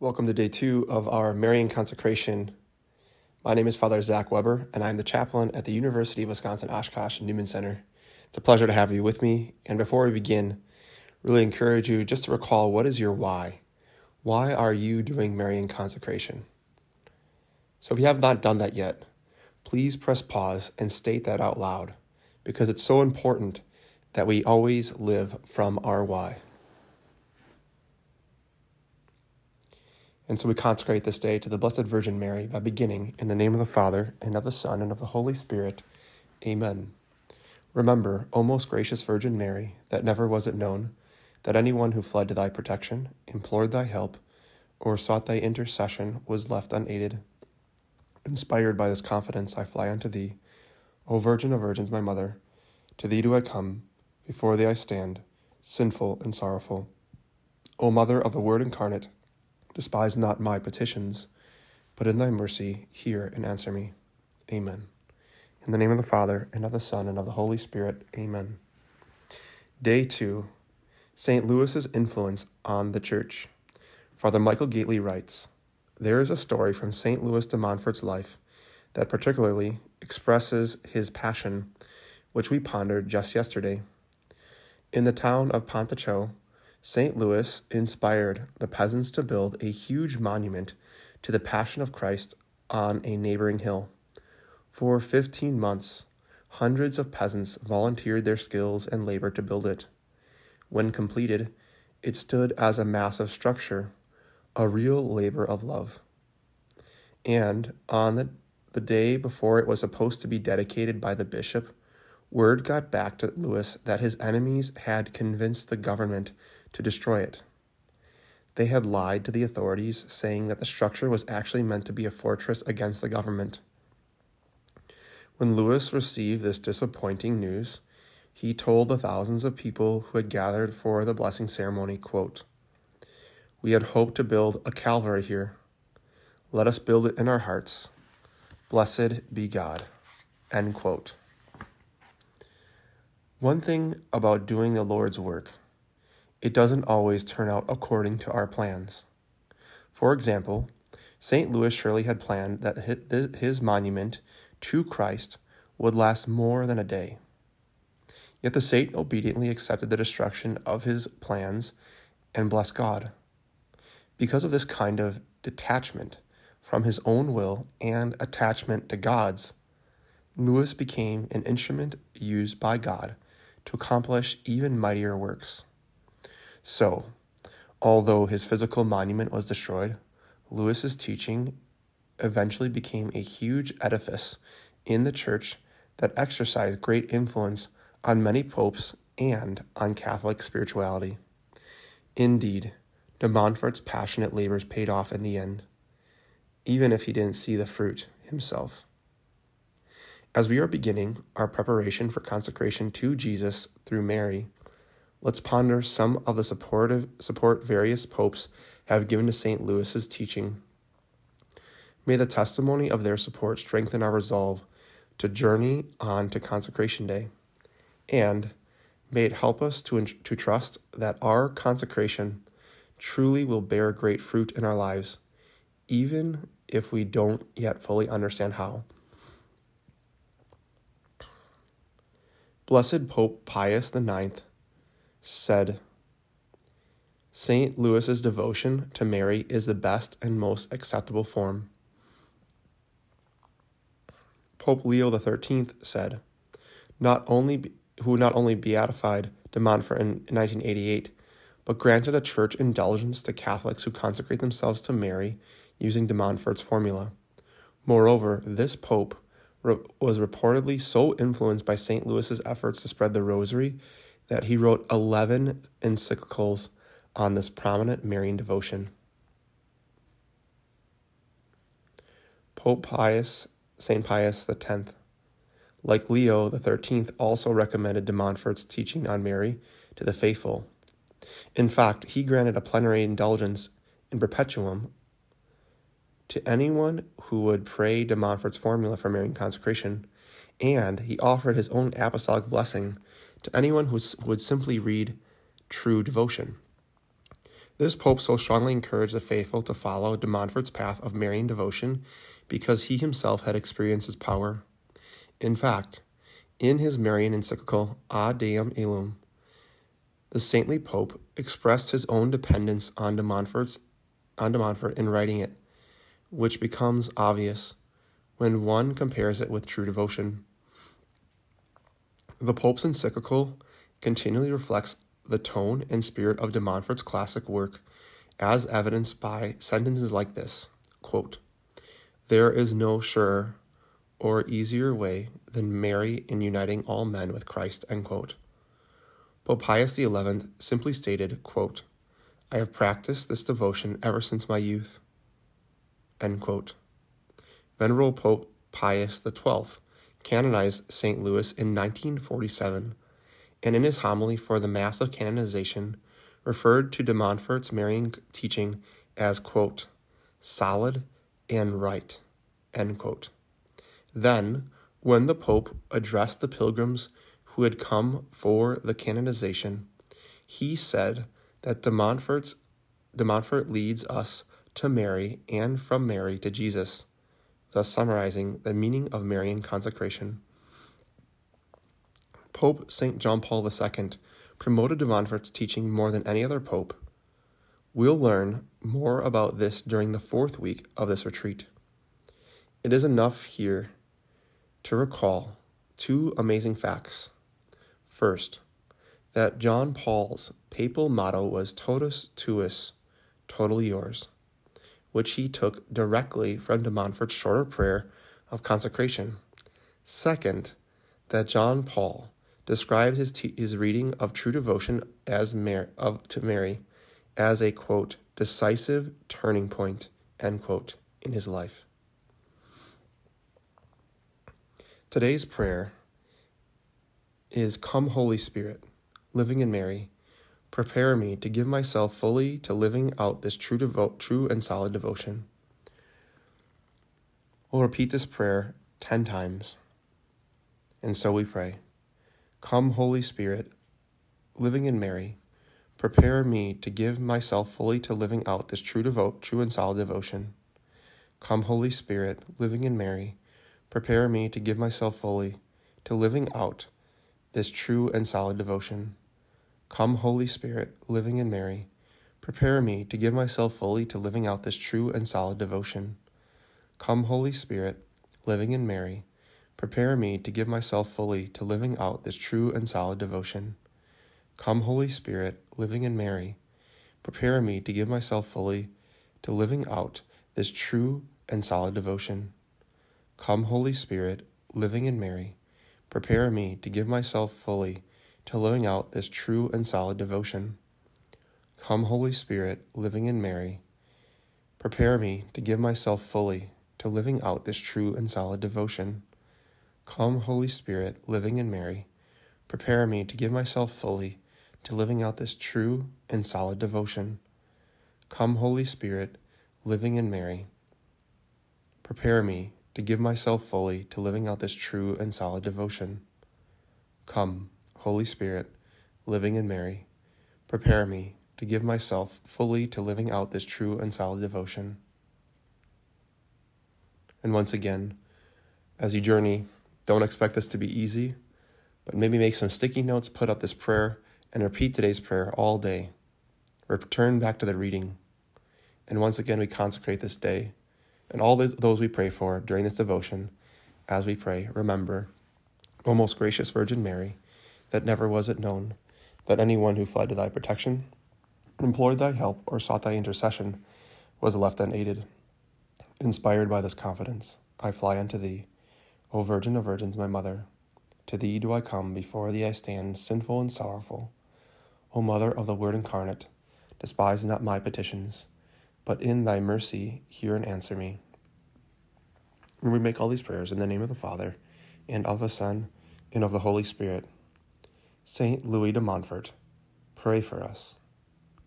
Welcome to day two of our Marian consecration. My name is Father Zach Weber, and I'm the chaplain at the University of Wisconsin Oshkosh Newman Center. It's a pleasure to have you with me. And before we begin, really encourage you just to recall what is your why? Why are you doing Marian consecration? So, if you have not done that yet, please press pause and state that out loud because it's so important that we always live from our why. And so we consecrate this day to the Blessed Virgin Mary by beginning in the name of the Father, and of the Son, and of the Holy Spirit. Amen. Remember, O most gracious Virgin Mary, that never was it known that anyone who fled to thy protection, implored thy help, or sought thy intercession was left unaided. Inspired by this confidence, I fly unto thee. O Virgin of Virgins, my mother, to thee do I come, before thee I stand, sinful and sorrowful. O Mother of the Word incarnate, Despise not my petitions, but in thy mercy hear and answer me. Amen. In the name of the Father, and of the Son, and of the Holy Spirit. Amen. Day 2 St. Louis's influence on the Church. Father Michael Gaitley writes There is a story from St. Louis de Montfort's life that particularly expresses his passion, which we pondered just yesterday. In the town of Pontchâteau, St. Louis inspired the peasants to build a huge monument to the Passion of Christ on a neighboring hill. For 15 months, hundreds of peasants volunteered their skills and labor to build it. When completed, it stood as a massive structure, a real labor of love. And on the, the day before it was supposed to be dedicated by the bishop, word got back to Louis that his enemies had convinced the government to destroy it. They had lied to the authorities, saying that the structure was actually meant to be a fortress against the government. When Louis received this disappointing news, he told the thousands of people who had gathered for the blessing ceremony, quote, We had hoped to build a Calvary here. Let us build it in our hearts. Blessed be God. End quote. One thing about doing the Lord's work it doesn't always turn out according to our plans. For example, St. Louis surely had planned that his monument to Christ would last more than a day. Yet the saint obediently accepted the destruction of his plans and blessed God. Because of this kind of detachment from his own will and attachment to God's, Louis became an instrument used by God to accomplish even mightier works. So, although his physical monument was destroyed, Louis's teaching eventually became a huge edifice in the church that exercised great influence on many popes and on Catholic spirituality. Indeed, de Montfort's passionate labors paid off in the end, even if he didn't see the fruit himself. As we are beginning our preparation for consecration to Jesus through Mary, let's ponder some of the supportive support various popes have given to St. Louis's teaching. May the testimony of their support strengthen our resolve to journey on to consecration day, and may it help us to, to trust that our consecration truly will bear great fruit in our lives, even if we don't yet fully understand how. Blessed Pope Pius IX said, St. Louis's devotion to Mary is the best and most acceptable form. Pope Leo XIII said, not only who not only beatified de Montfort in 1988, but granted a church indulgence to Catholics who consecrate themselves to Mary using de Montfort's formula. Moreover, this pope re- was reportedly so influenced by St. Louis's efforts to spread the rosary that he wrote 11 encyclicals on this prominent Marian devotion. Pope Pius, St. Pius X, like Leo XIII, also recommended de Montfort's teaching on Mary to the faithful. In fact, he granted a plenary indulgence in perpetuum to anyone who would pray de Montfort's formula for Marian consecration, and he offered his own apostolic blessing to anyone who would simply read true devotion. This pope so strongly encouraged the faithful to follow de Montfort's path of Marian devotion because he himself had experienced its power. In fact, in his Marian encyclical Ad Diem Illum, the saintly pope expressed his own dependence on de Montfort's on de Montfort in writing it, which becomes obvious when one compares it with true devotion. The Pope's encyclical continually reflects the tone and spirit of de Montfort's classic work, as evidenced by sentences like this quote, There is no surer or easier way than Mary in uniting all men with Christ. End quote. Pope Pius XI simply stated, quote, I have practiced this devotion ever since my youth. Venerable Pope Pius XII canonized St. Louis in 1947, and in his homily for the Mass of Canonization referred to de Montfort's Marian teaching as, quote, solid and right. Then, when the Pope addressed the pilgrims who had come for the canonization, he said that de, Montfort's, de Montfort leads us to Mary and from Mary to Jesus, thus summarizing the meaning of Marian consecration. Pope St. John Paul II promoted de Montfort's teaching more than any other pope. We'll learn more about this during the fourth week of this retreat. It is enough here to recall two amazing facts. First, that John Paul's papal motto was Totus Tuus, totally yours, which he took directly from de Montfort's shorter prayer of consecration. Second, that John Paul described his, t- his reading of true devotion as of, to Mary as a quote decisive turning point end quote in his life. Today's prayer is Come Holy Spirit living in Mary, prepare me to give myself fully to living out this true, devo- true and solid devotion. We'll repeat this prayer 10 times. And so we pray Come, Holy Spirit, living in Mary, prepare me to give myself fully to living out this true, devote, true and solid devotion. Come, Holy Spirit, living in Mary, prepare me to give myself fully to living out this true and solid devotion. Come, Holy Spirit, living in Mary, prepare me to give myself fully to living out this true and solid devotion. Come, Holy Spirit, living in Mary, prepare me to give myself fully to living out this true and solid devotion. Come, Holy Spirit, living in Mary, prepare me to give myself fully to living out this true and solid devotion. Come, Holy Spirit, living in Mary, prepare me to give myself fully to living out this true and solid devotion. Come, Holy Spirit, living in Mary, prepare me to give myself fully to living out this true and solid devotion. Come, Holy Spirit, living in Mary, prepare me to give myself fully to living out this true and solid devotion. Come, Holy Spirit, living in Mary, prepare me to give myself fully to living out this true and solid devotion. Come, Holy Spirit, living in Mary, prepare me to give myself fully to living out this true and solid devotion. And once again, as you journey, don't expect this to be easy, but maybe make some sticky notes, put up this prayer, and repeat today's prayer all day. Return back to the reading. And once again, we consecrate this day and all those we pray for during this devotion. As we pray, remember, O most gracious Virgin Mary, that never was it known that anyone who fled to thy protection, implored thy help, or sought thy intercession was left unaided. Inspired by this confidence, I fly unto thee, O Virgin of Virgins, my mother. To thee do I come, before thee I stand, sinful and sorrowful. O Mother of the Word incarnate, despise not my petitions, but in thy mercy hear and answer me. And we make all these prayers in the name of the Father, and of the Son, and of the Holy Spirit. Saint Louis de Montfort, pray for us.